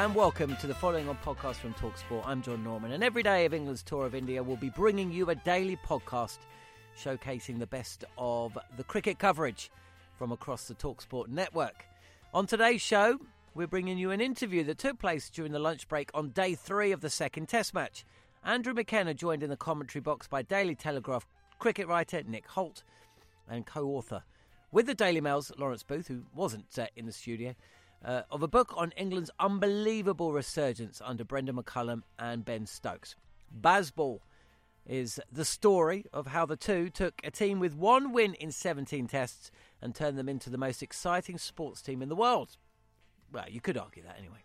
And welcome to the following on podcast from Talksport. I'm John Norman, and every day of England's tour of India, we'll be bringing you a daily podcast showcasing the best of the cricket coverage from across the Talksport network. On today's show, we're bringing you an interview that took place during the lunch break on day three of the second Test match. Andrew McKenna joined in the commentary box by Daily Telegraph cricket writer Nick Hoult and co-author with the Daily Mail's Lawrence Booth, who wasn't uh, in the studio uh, of a book on England's unbelievable resurgence under Brendan McCullum and Ben Stokes. Bazball is the story of how the two took a team with one win in 17 tests and turned them into the most exciting sports team in the world. Well, you could argue that anyway.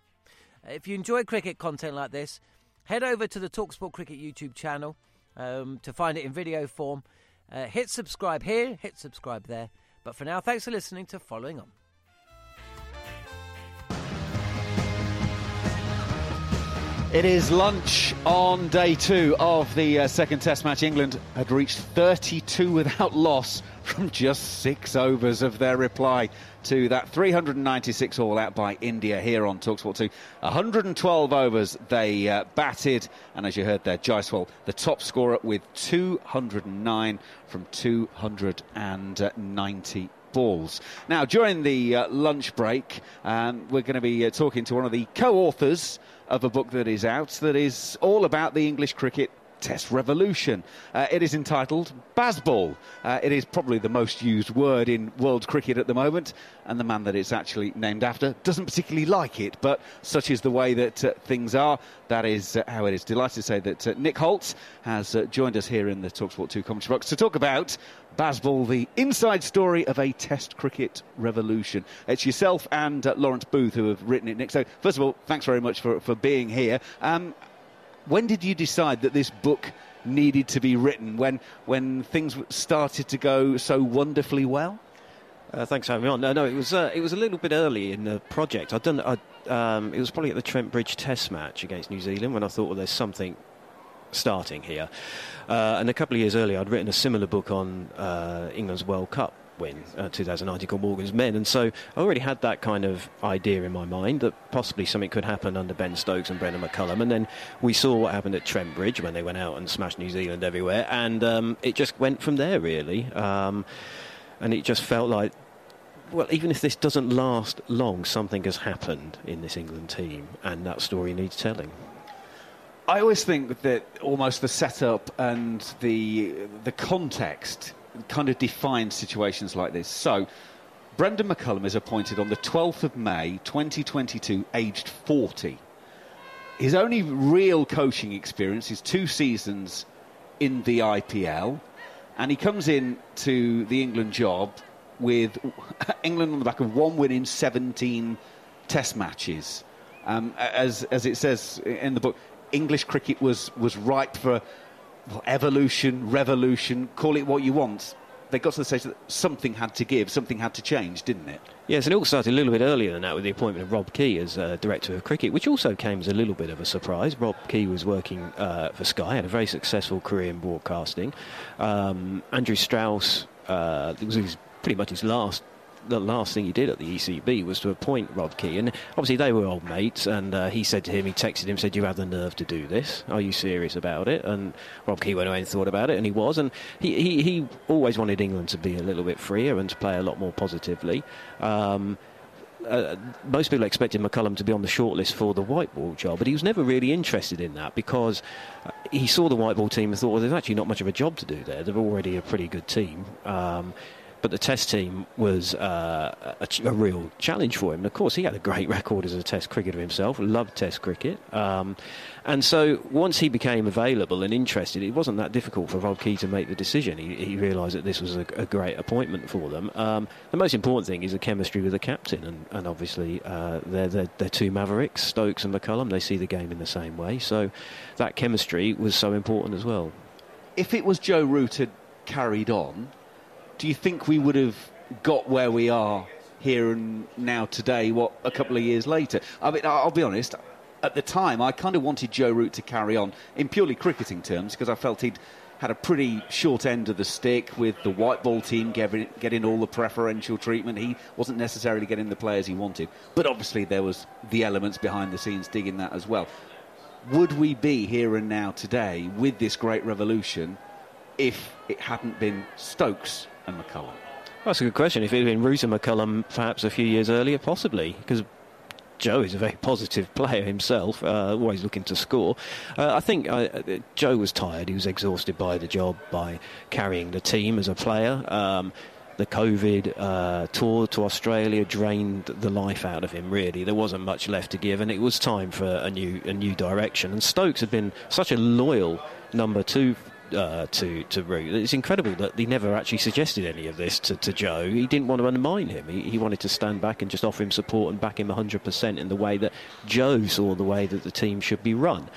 Uh, if you enjoy cricket content like this, head over to the Talksport Cricket YouTube channel um, to find it in video form. Uh, hit subscribe here, hit subscribe there. But for now, thanks for listening to Following On. It is lunch on day two of the uh, second Test match. England had reached 32 without loss from just six overs of their reply to that 396 all out by India here on Talksport 2. 112 overs they uh, batted, and as you heard there, Jaiswal, the top scorer with 209 from 290 balls. Now, during the uh, lunch break, um, we're going to be uh, talking to one of the co authors of a book that is out that is all about the English cricket Test Revolution. Uh, it is entitled Bazball. Uh, it is probably the most used word in world cricket at the moment, and the man that it's actually named after doesn't particularly like it, but such is the way that uh, things are. That is uh, how it is. Delighted to say that uh, Nick Hoult has uh, joined us here in the Talksport 2 commentary box to talk about Bazball, the inside story of a Test cricket revolution. It's yourself and Lawrence Booth who have written it, Nick. So, first of all, thanks very much for, for being here. Um, when did you decide that this book needed to be written? When when things started to go so wonderfully well? Uh, thanks for having me on. No, no, it was uh, it was a little bit early in the project. I'd done. I'd, um, it was probably at the Trent Bridge Test match against New Zealand when I thought, well, there's something starting here. Uh, and a couple of years earlier, I'd written a similar book on uh, England's World Cup win, uh, 2019 called Morgan's Men. And so I already had that kind of idea in my mind that possibly something could happen under Ben Stokes and Brendan McCullum. And then we saw what happened at Trent Bridge when they went out and smashed New Zealand everywhere. And um, it just went from there, really. Um, and it just felt like well, even if this doesn't last long, something has happened in this England team, and that story needs telling. I always think that almost the setup and the the context kind of defines situations like this. So, Brendan McCullum is appointed on the 12th of May 2022, aged 40. His only real coaching experience is two seasons in the IPL, and he comes in to the England job with England on the back of one win in 17 Test matches. Um, as, as it says in the book, English cricket was, was ripe for well, evolution, revolution, call it what you want. They got to the stage that something had to give, something had to change, didn't it? Yes, and it all started a little bit earlier than that with the appointment of Rob Key as uh, director of cricket, which also came as a little bit of a surprise. Rob Key was working uh, for Sky, had a very successful career in broadcasting. Um, Andrew Strauss, uh, it was his, pretty much his last the last thing he did at the ECB was to appoint Rob Key, and obviously they were old mates. And uh, he said to him, he texted him, said, you have the nerve to do this? Are you serious about it?" And Rob Key went away and thought about it, and he was. And he, he, he always wanted England to be a little bit freer and to play a lot more positively. Um, uh, most people expected McCullum to be on the shortlist for the white ball job, but he was never really interested in that because uh, he saw the white ball team and thought, well, there's actually not much of a job to do there. They're already a pretty good team. Um, but the Test team was uh, a, a, real challenge for him. And of course, he had a great record as a Test cricketer himself, loved Test cricket. Um, and so once he became available and interested, it wasn't that difficult for Rob Key to make the decision. He, he realised that this was a, a, great appointment for them. Um, the most important thing is the chemistry with the captain, and, and obviously uh, they're, they're, they're, two mavericks, Stokes and McCullum. They see the game in the same way. So that chemistry was so important as well. If it was Joe Root had carried on, do you think we would have got where we are here and now today, what, a couple of years later? I mean, I'll be honest, at the time, I kind of wanted Joe Root to carry on in purely cricketing terms because I felt he'd had a pretty short end of the stick with the white ball team getting, getting all the preferential treatment. He wasn't necessarily getting the players he wanted, but obviously there was the elements behind the scenes digging that as well. Would we be here and now today with this great revolution if it hadn't been Stokes and McCullum? That's a good question. If it had been and McCullum perhaps a few years earlier, possibly, because Joe is a very positive player himself, uh, always looking to score. Uh, I think uh, Joe was tired. He was exhausted by the job, by carrying the team as a player. Um, the COVID uh, tour to Australia drained the life out of him. Really, there wasn't much left to give, and it was time for a new a new direction. And Stokes had been such a loyal number two uh, to to Root. It's incredible that he never actually suggested any of this to, to Joe. He didn't want to undermine him. He, he, wanted to stand back and just offer him support and back him 100% in the way that Joe saw the way that the team should be run.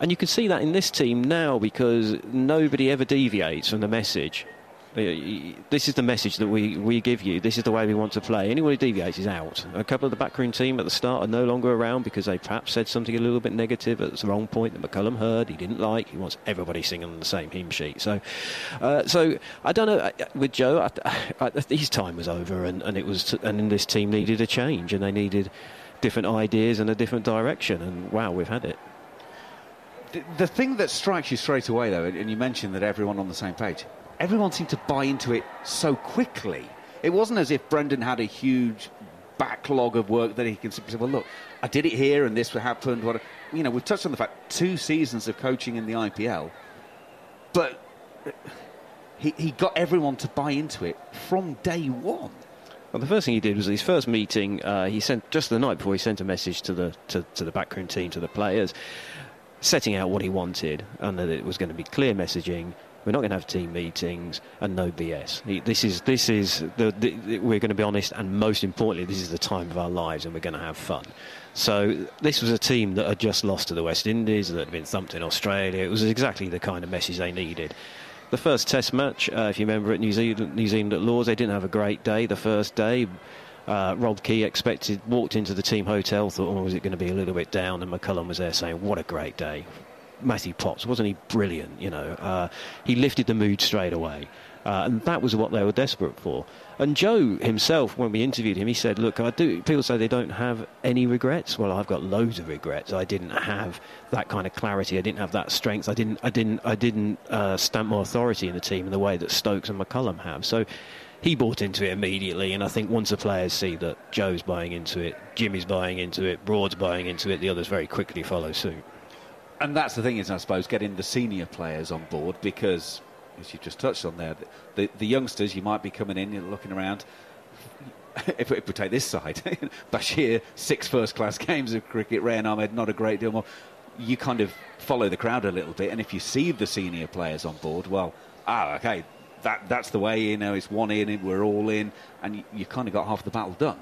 And you can see that in this team now because nobody ever deviates from the message this is the message that we, we give you. This is the way we want to play. Anyone who deviates is out. A couple of the backroom team at the start are no longer around because they perhaps said something a little bit negative at the wrong point that McCullum heard. He didn't like. He wants everybody singing on the same hymn sheet. So, uh, so I don't know. With Joe, I, I, his time was over, and, and it was, and this team needed a change, and they needed different ideas and a different direction. And wow, we've had it. The thing that strikes you straight away, though, and you mentioned that everyone on the same page everyone seemed to buy into it so quickly. It wasn't as if Brendan had a huge backlog of work that he can simply say, well, look, I did it here and this happened. What, you know, we've touched on the fact two seasons of coaching in the IPL, but he, he got everyone to buy into it from day one. Well, the first thing he did was his first meeting. Uh, he sent just the night before he sent a message to the to, to the backroom team to the players, setting out what he wanted and that it was going to be clear messaging we're not going to have team meetings and no BS. This is this is the, the, we're going to be honest, and most importantly, this is the time of our lives, and we're going to have fun. So this was a team that had just lost to the West Indies, that had been thumped in Australia. It was exactly the kind of message they needed. The first Test match, uh, if you remember, at New Zealand, New Zealand at Lords, they didn't have a great day. The first day. Uh, Rob Key expected, walked into the team hotel, thought, oh, was it going to be a little bit down? And McCullum was there saying, what a great day. Matthew Potts, wasn't he brilliant? You know, uh, he lifted the mood straight away. Uh, and that was what they were desperate for. And Joe himself, when we interviewed him, he said, "Look, I do. People say they don't have any regrets. Well, I've got loads of regrets. I didn't have that kind of clarity. I didn't have that strength. I didn't. I didn't. I didn't uh, stamp my authority in the team in the way that Stokes and McCullum have. So." He bought into it immediately, and I think once the players see that Joe's buying into it, Jimmy's buying into it, Broad's buying into it, the others very quickly follow suit and that's the thing is, I suppose, getting the senior players on board because, as you've just touched on there, the, the youngsters you might be coming in, you're looking around. If, we take this side, Bashir, six first class games of cricket, Rehan Ahmed, not a great deal more. You kind of follow the crowd a little bit, and if you see the senior players on board, well, ah, okay, that that's the way, you know, it's one in, we're all in, and you, you kind of got half the battle done.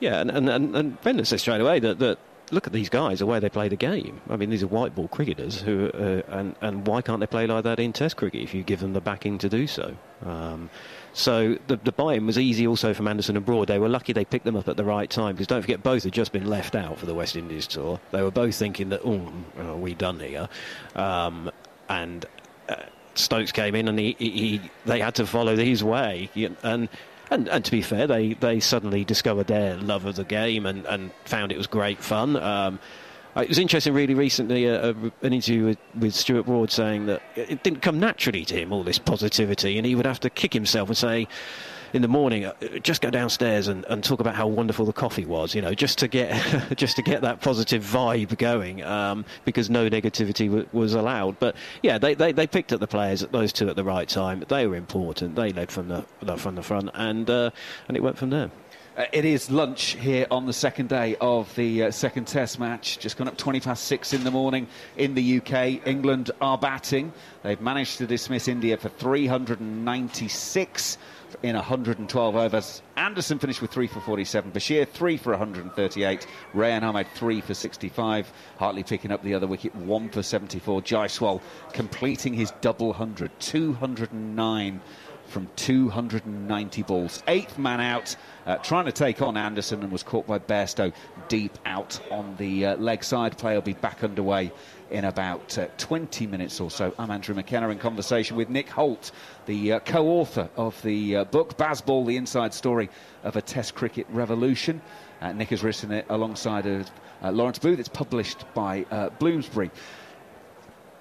Yeah, and, and, and, and Brendan says straight away that, that look at these guys, the way they play the game. I mean, these are white ball cricketers, who uh, and and why can't they play like that in Test cricket if you give them the backing to do so? Um, so the, the buy-in was easy also from Anderson and Broad. They were lucky they picked them up at the right time because don't forget both had just been left out for the West Indies tour. They were both thinking that, oh, are we done here? Um, and uh, Stokes came in and he, he, he, they had to follow his way. And and, and to be fair, they, they suddenly discovered their love of the game and, and found it was great fun. Um, uh, it was interesting, really, recently, uh, uh, an interview with, with Stuart Broad saying that it didn't come naturally to him, all this positivity, and he would have to kick himself and say, in the morning, uh, just go downstairs and, and talk about how wonderful the coffee was, you know, just to get just to get that positive vibe going, um, because no negativity w- was allowed. But yeah, they, they, they picked up the players, those two at the right time. They were important. They led from the from the front, and uh, and it went from there. Uh, it is lunch here on the second day of the uh, second Test match. Just gone up 20 past six in the morning in the UK. England are batting. They've managed to dismiss India for 396 in 112 overs. Anderson finished with 3 for 47. Bashir 3 for 138. Rehan Ahmed 3 for 65. Hartley picking up the other wicket 1 for 74. Jaiswal completing his double 100. 209 from 290 balls. Eighth man out, uh, trying to take on Anderson and was caught by Bairstow deep out on the uh, leg side. Play will be back underway in about uh, 20 minutes or so. I'm Andrew McKenna in conversation with Nick Hoult, the uh, co author of the uh, book Bazball, the inside story of a Test cricket revolution. Uh, Nick has written it alongside Lawrence Booth. It's published by Bloomsbury.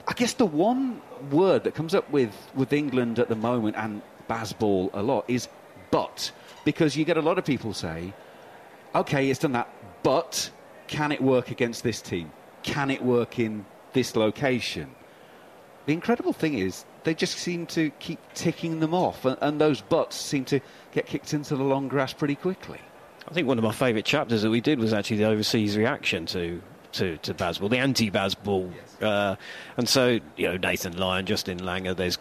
I guess the one word that comes up with, with England at the moment and Bazball a lot is but. Because you get a lot of people say, okay, it's done that, but can it work against this team? Can it work in this location? The incredible thing is, they just seem to keep ticking them off, and, and those buts seem to get kicked into the long grass pretty quickly. I think one of my favourite chapters that we did was actually the overseas reaction to to, to Bazball, the anti Bazball. Yes. Uh, and so, you know, Nathan Lyon, Justin Langer, there's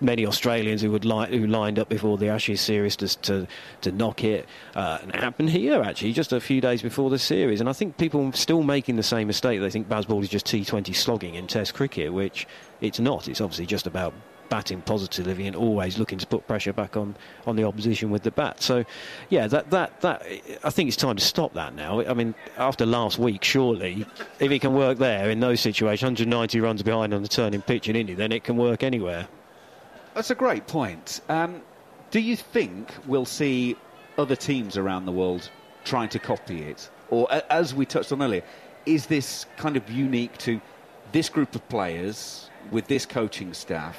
many Australians who would li- who lined up before the Ashes series to to, to knock it. Uh, and it happened here actually, just a few days before the series. And I think people are still making the same mistake. They think Bazball is just T20 slogging in Test cricket, which it's not. It's obviously just about batting positively and always looking to put pressure back on, on the opposition with the bat. So, yeah, that, that, that I think it's time to stop that now. I mean, after last week, surely, if it can work there in those situations, 190 runs behind on the turning pitch in India, then it can work anywhere. That's a great point. Um, do you think we'll see other teams around the world trying to copy it? Or, as we touched on earlier, is this kind of unique to this group of players with this coaching staff?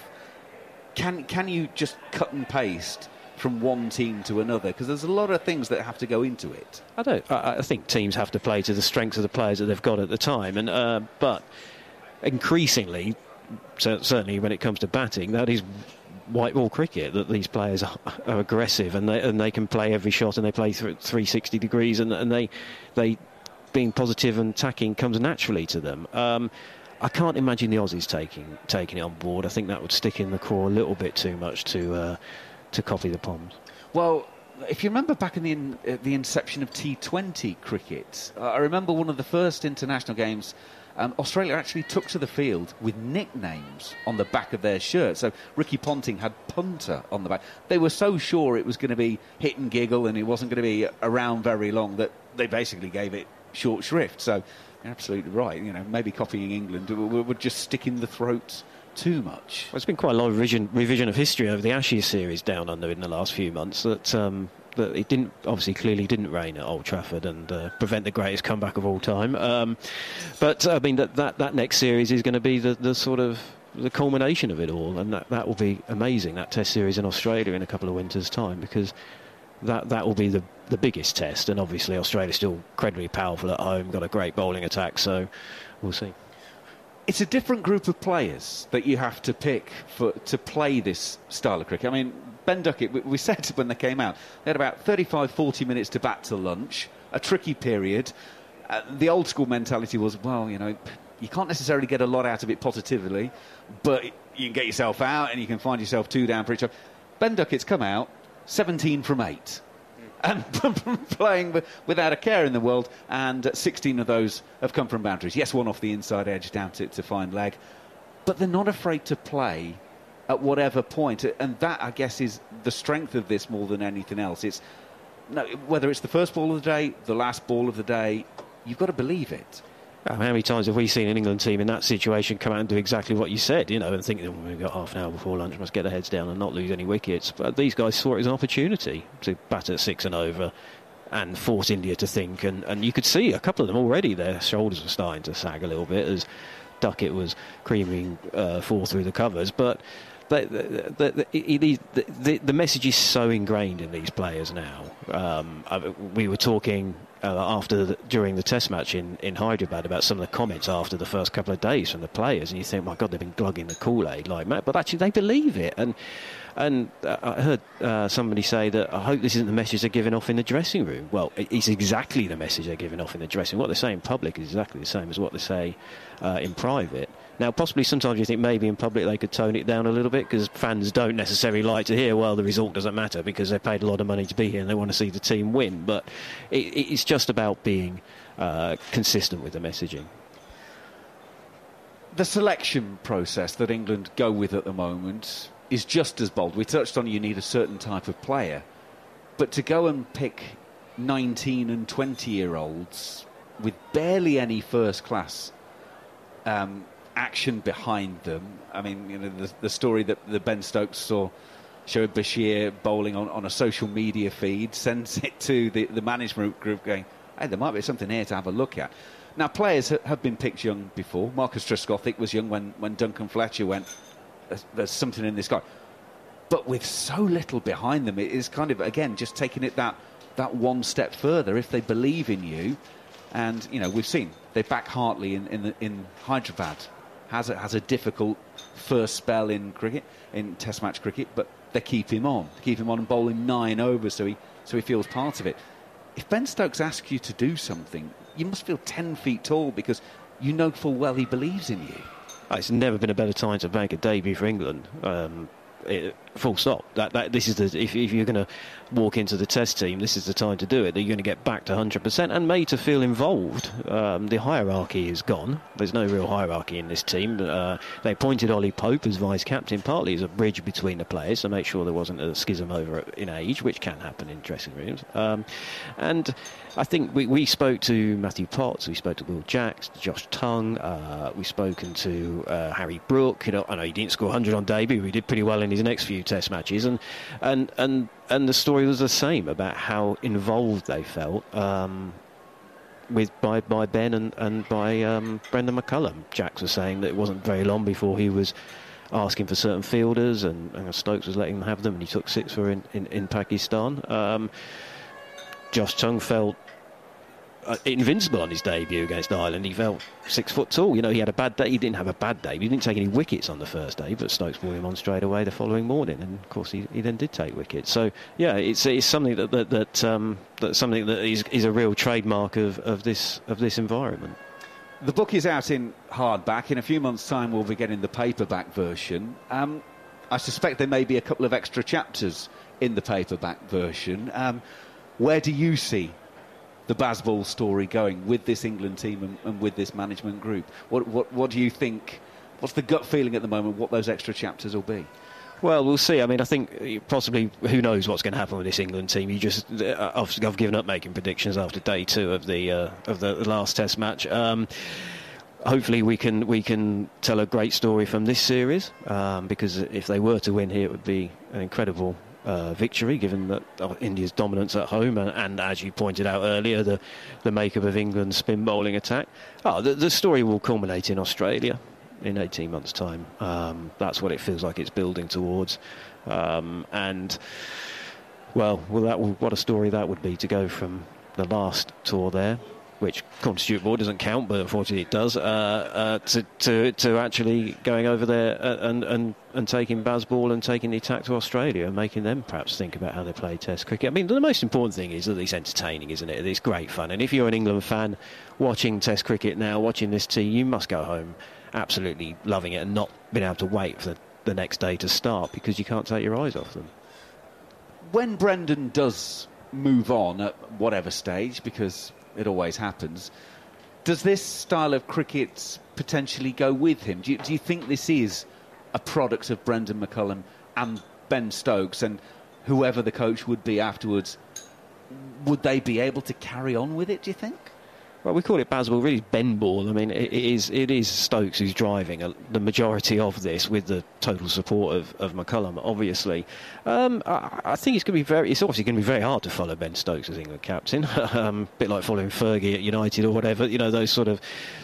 can can you just cut and paste from one team to another? Because there's a lot of things that have to go into it. I don't. I, I, think teams have to play to the strengths of the players that they've got at the time, and uh, but increasingly, certainly when it comes to batting, that is white ball cricket that these players are, are, aggressive and they and they can play every shot and they play th- 360 degrees and and they they being positive and attacking comes naturally to them. Um, I can't imagine the Aussies taking taking it on board. I think that would stick in the core a little bit too much to uh, to copy the Poms. Well, if you remember back in the in, uh, the inception of T20 cricket, uh, I remember one of the first international games. Um, Australia actually took to the field with nicknames on the back of their shirt. So Ricky Ponting had punter on the back. They were so sure it was going to be hit and giggle and it wasn't going to be around very long that they basically gave it short shrift. So you're absolutely right. You know, maybe copying England would just stick in the throats too much. Well, it's been quite a lot of revision, revision of history over the Ashes series down under in the last few months. That um, that it didn't obviously clearly didn't rain at Old Trafford and uh, prevent the greatest comeback of all time. Um, but I mean that, that that next series is going to be the, the sort of the culmination of it all, and that, that will be amazing. That Test series in Australia in a couple of winters' time because that that will be the the biggest test. And obviously, Australia's still incredibly powerful at home, got a great bowling attack, so we'll see. It's a different group of players that you have to pick for to play this style of cricket. I mean, Ben Duckett, we, we said when they came out, they had about 35, 40 minutes to bat to lunch, a tricky period. Uh, the old school mentality was, well, you know, you can't necessarily get a lot out of it positively, but you can get yourself out and you can find yourself two down for each other. Ben Duckett's come out, 17 from 8 and playing without a care in the world, and 16 of those have come from boundaries. Yes, one off the inside edge down to, to fine leg, but they're not afraid to play at whatever point, and that I guess is the strength of this more than anything else. It's no, whether it's the first ball of the day, the last ball of the day, you've got to believe it. how many times have we seen an England team in that situation come out and do exactly what you said, you know, and think oh, we've got half an hour before lunch, must get our heads down and not lose any wickets. But these guys saw it as an opportunity to bat at six and over and force India to think. And, and you could see a couple of them already, their shoulders were starting to sag a little bit as Duckett was creaming uh, four through the covers. But the, the, the, the, the message is so ingrained in these players now. Um, we were talking uh, after the, during the test match in, in Hyderabad about some of the comments after the first couple of days from the players, and you think, my God, they've been glugging the Kool Aid like mad, but actually they believe it. And and uh, I heard uh, somebody say that I hope this isn't the message they're giving off in the dressing room. Well, it's exactly the message they're giving off in the dressing room. What they say in public is exactly the same as what they say uh, in private. Now, possibly sometimes you think maybe in public they could tone it down a little bit because fans don't necessarily like to hear, well, the result doesn't matter because they paid a lot of money to be here and they want to see the team win. But it, it's just about being uh, consistent with the messaging. The selection process that England go with at the moment is just as bold. We touched on you need a certain type of player, but to go and pick 19 and 20 year olds with barely any first class um, action behind them. I mean, you know, the, the story that the Ben Stokes saw Shoaib Bashir bowling on, on a social media feed sends it to the, the management group going, hey, there might be something here to have a look at. Now, players have been picked young before. Marcus Trescothick was young when, when Duncan Fletcher went, there's, there's something in this guy. But with so little behind them, it is kind of, again, just taking it that, that one step further. If they believe in you, and, you know, we've seen they back Hartley in, in, the, in Hyderabad has a, has a difficult first spell in cricket, in Test match cricket, but they keep him on. They keep him on and bowling nine overs so he, so he feels part of it. If Ben Stokes asks you to do something, you must feel 10 feet tall because you know full well he believes in you. It's never been a better time to make a debut for England. Um, it, full stop. That, that this is the if, if you're going to walk into the test team, this is the time to do it. That you're going to get back to 100% and made to feel involved. Um, the hierarchy is gone. There's no real hierarchy in this team. Uh, they appointed Ollie Pope as vice captain, partly as a bridge between the players to make sure there wasn't a schism over in age, which can happen in dressing rooms. Um, and I think we, we spoke to Matthew Potts, we spoke to Will Jacks, Josh Tongue, uh, we've spoken to uh, Harry Brook. You know, I know he didn't score 100 on debut, he did pretty well in his next few Test matches, and and and and the story was the same about how involved they felt. Um, with by, by Ben and, and by um, Brendan McCullum. Jacks was saying that it wasn't very long before he was asking for certain fielders, and, and Stokes was letting them have them, and he took six for in, in, in Pakistan. Um, Josh Tongue felt uh, invincible on his debut against Ireland. He felt six foot tall. You know, he had a bad day. He didn't have a bad day. He didn't take any wickets on the first day, but Stokes brought him on straight away the following morning, and of course he, he then did take wickets. So yeah, it's it's something that that that, um, that something that is, is a real trademark of, of this of this environment. The book is out in hardback. In a few months' time, we'll be getting the paperback version. Um, I suspect there may be a couple of extra chapters in the paperback version. Um, where do you see the Bazball story going with this England team and, and, with this management group? What, what, what do you think? What's the gut feeling at the moment? What those extra chapters will be? Well, we'll see. I mean, I think possibly who knows what's going to happen with this England team. You just, uh, I've, I've given up making predictions after day two of the uh, of the, last Test match. Um, hopefully, we can we can tell a great story from this series um, because if they were to win here, it would be an incredible uh, victory, given that uh, India's dominance at home and, and, as you pointed out earlier, the, the makeup of England's spin bowling attack. Oh, the, the story will culminate in Australia in 18 months' time. Um, that's what it feels like it's building towards. Um, and, well, well that, what a story that would be to go from the last tour there which Stuart Broad doesn't count, but unfortunately it does, uh, uh, to, to, to actually going over there uh, and, and, and taking Bazball and taking the attack to Australia and making them perhaps think about how they play Test cricket. I mean, the most important thing is that it's entertaining, isn't it? It's great fun. And if you're an England fan watching Test cricket now, watching this team, you must go home absolutely loving it and not being able to wait for the, the next day to start because you can't take your eyes off them. When Brendan does move on at whatever stage, because it always happens. Does this style of cricket potentially go with him? Do you, do you think this is a product of Brendan McCullum and Ben Stokes and whoever the coach would be afterwards? Would they be able to carry on with it, do you think? Well, we call it Bazball, really Ben Ball. I mean, it, it is it is Stokes who's driving a, the majority of this with the total support of, of McCullum, obviously. Um, I, I, think it's going to be very, it's obviously going to be very hard to follow Ben Stokes as England captain, um, a bit like following Fergie at United or whatever, you know, those sort of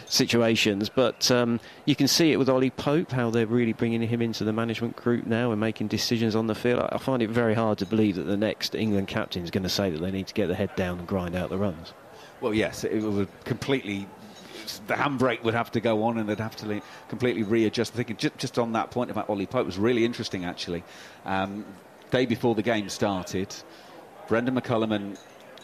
situations. But um, you can see it with Ollie Pope, how they're really bringing him into the management group now and making decisions on the field. I, I find it very hard to believe that the next England captain is going to say that they need to get the head down and grind out the runs. Well, yes, it would completely. The handbrake would have to go on, and they'd have to completely readjust. Thinking just, just on that point about Ollie Pope was really interesting, actually. Um, day before the game started, Brendan McCullum and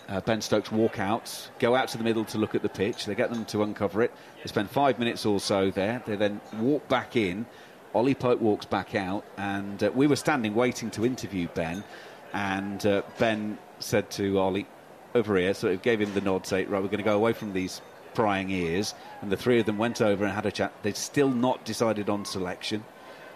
uh, Ben Stokes walk out, go out to the middle to look at the pitch. They get them to uncover it. They spend five minutes or so there. They then walk back in. Ollie Pope walks back out, and uh, we were standing waiting to interview Ben. And uh, Ben said to Ollie, over here, so it gave him the nod, say, right, we're going to go away from these prying ears. And the three of them went over and had a chat. They'd still not decided on selection.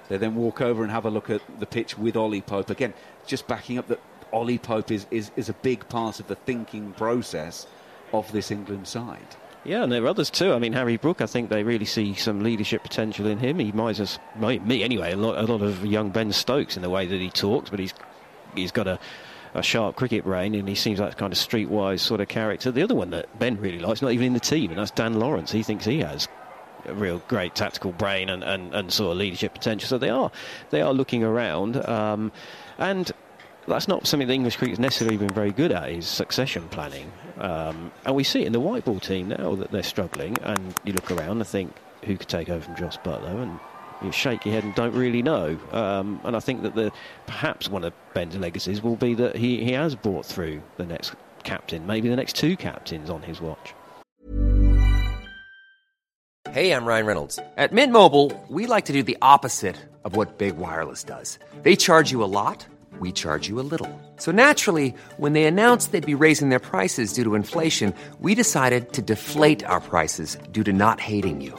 They then walk over and have a look at the pitch with Ollie Pope. Again, just backing up that Ollie Pope is, is, is a big part of the thinking process of this England side. Yeah, and there are others too. I mean, Harry Brook, I think they really see some leadership potential in him. He might as me anyway, a lot, a lot of young Ben Stokes in the way that he talks, but he's he's got a a sharp cricket brain, and he seems like kind of streetwise sort of character. The other one that Ben really likes, not even in the team, and that's Dan Lawrence. He thinks he has a real great tactical brain and, and, and sort of leadership potential. So they are they are looking around, um, and that's not something the English cricket's necessarily been very good at is succession planning. Um, and we see it in the white ball team now that they're struggling, and you look around and think who could take over from Jos Buttler, and you shake your head and don't really know. Um, and I think that the perhaps one of Ben's legacies will be that he, he has brought through the next captain, maybe the next two captains on his watch. Hey, I'm Ryan Reynolds. At Mint Mobile, we like to do the opposite of what Big Wireless does. They charge you a lot, we charge you a little. So naturally, when they announced they'd be raising their prices due to inflation, we decided to deflate our prices due to not hating you.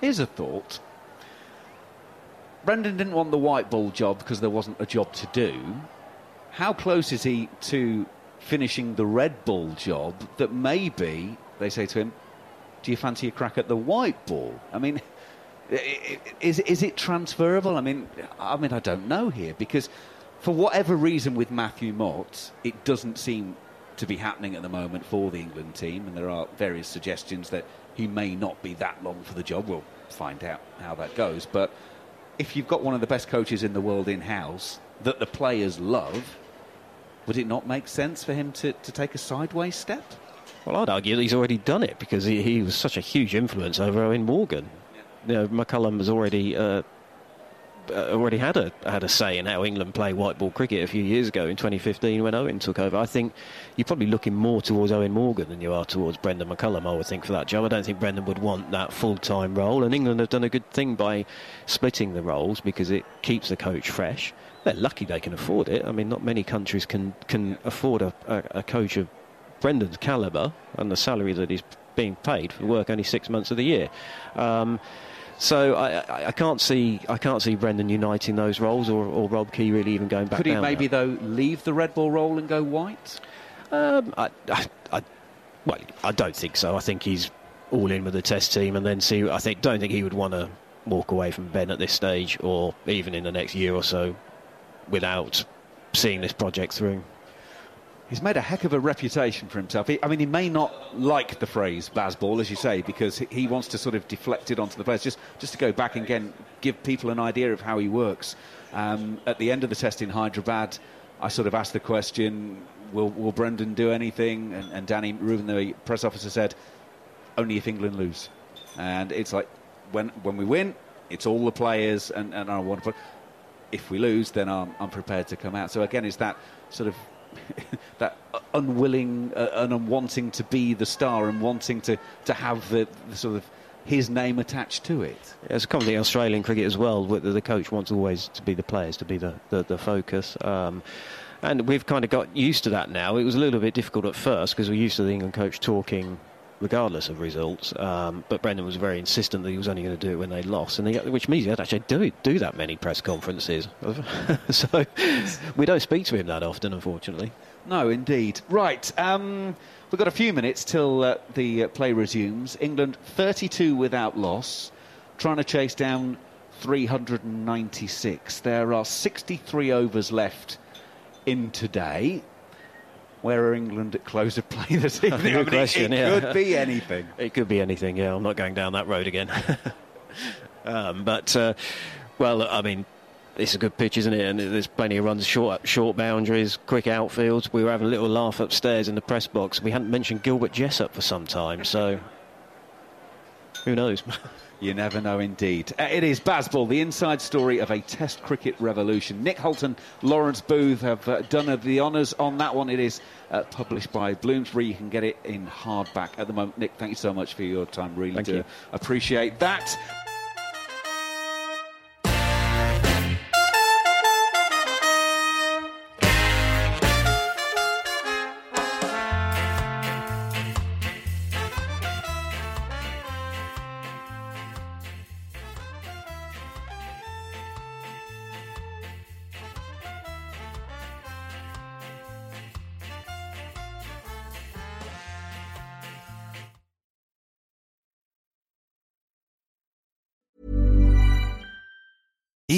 Here's a thought. Brendan didn't want the white ball job because there wasn't a job to do. How close is he to finishing the red ball job that maybe they say to him, Do you fancy a crack at the white ball? I mean, is, is it transferable? I mean, I mean, I don't know here because for whatever reason with Matthew Mott, it doesn't seem to be happening at the moment for the England team, and there are various suggestions that he may not be that long for the job. We'll find out how that goes. But if you've got one of the best coaches in the world in house that the players love, would it not make sense for him to, to take a sideways step? Well, I'd argue that he's already done it because he, he was such a huge influence over Eoin Morgan. You know, McCullum has already uh, already had a had a say in how England play white ball cricket a few years ago in 2015 when Eoin took over. I think you're probably looking more towards Eoin Morgan than you are towards Brendan McCullum. I would think for that job. I don't think Brendan would want that full time role, and England have done a good thing by splitting the roles because it keeps the coach fresh. They're lucky they can afford it. I mean, not many countries can can afford a, a, a coach of Brendan's calibre and the salary that he's being paid for work only six months of the year. Um, So I, I, can't see I can't see Brendan uniting those roles or, or Rob Key really even going back. Could he maybe though leave the red ball role and go white? Um, I, I, I, well, I don't think so. I think he's all in with the test team, and then see. I think don't think he would want to walk away from Ben at this stage, or even in the next year or so, without seeing this project through. He's made a heck of a reputation for himself. He, I mean, he may not like the phrase "Bazball," as you say, because he- wants to sort of deflect it onto the players. Just, just to go back and again, give people an idea of how he works. Um, at the end of the test in Hyderabad, I sort of asked the question, "Will, will Brendan do anything?" And, and Danny Reuben, the press officer, said, "Only if England lose." And it's like when when we win, it's all the players, and, and to. Put, if we lose, then I'm, I'm prepared to come out. So again, it's that sort of that unwilling uh, and wanting to be the star and wanting to, to have the, the sort of his name attached to it. Yeah, It's a common thing in Australian cricket as well. the coach wants always to be the players, to be the, the, the focus. Um, and we've kind of got used to that now. It was a little bit difficult at first because we're used to the England coach talking regardless of results. Um, but Brendan was very insistent that he was only going to do it when they lost, and he, which means he had actually do do that many press conferences. so we don't speak to him that often, unfortunately. No, indeed. Right, um, we've got a few minutes till uh, the uh, play resumes. England 32 without loss, trying to chase down 396. There are 63 overs left in today. Where are England at close of play this evening? Good mean, it- question. it, yeah. could be anything. It could be anything. Yeah, I'm not going down that road again. um, but uh, well, I mean, it's a good pitch, isn't it? And there's plenty of runs, short short boundaries, quick outfields. We were having a little laugh upstairs in the press box. We hadn't mentioned Gilbert Jessop for some time, so who knows? You never know, indeed. Uh, it is Bazball, the inside story of a Test cricket revolution. Nick Holton, Lawrence Booth have uh, done uh, the honours on that one. It is uh, published by Bloomsbury. You can get it in hardback at the moment. Nick, thank you so much for your time. Really Thank do you. appreciate that.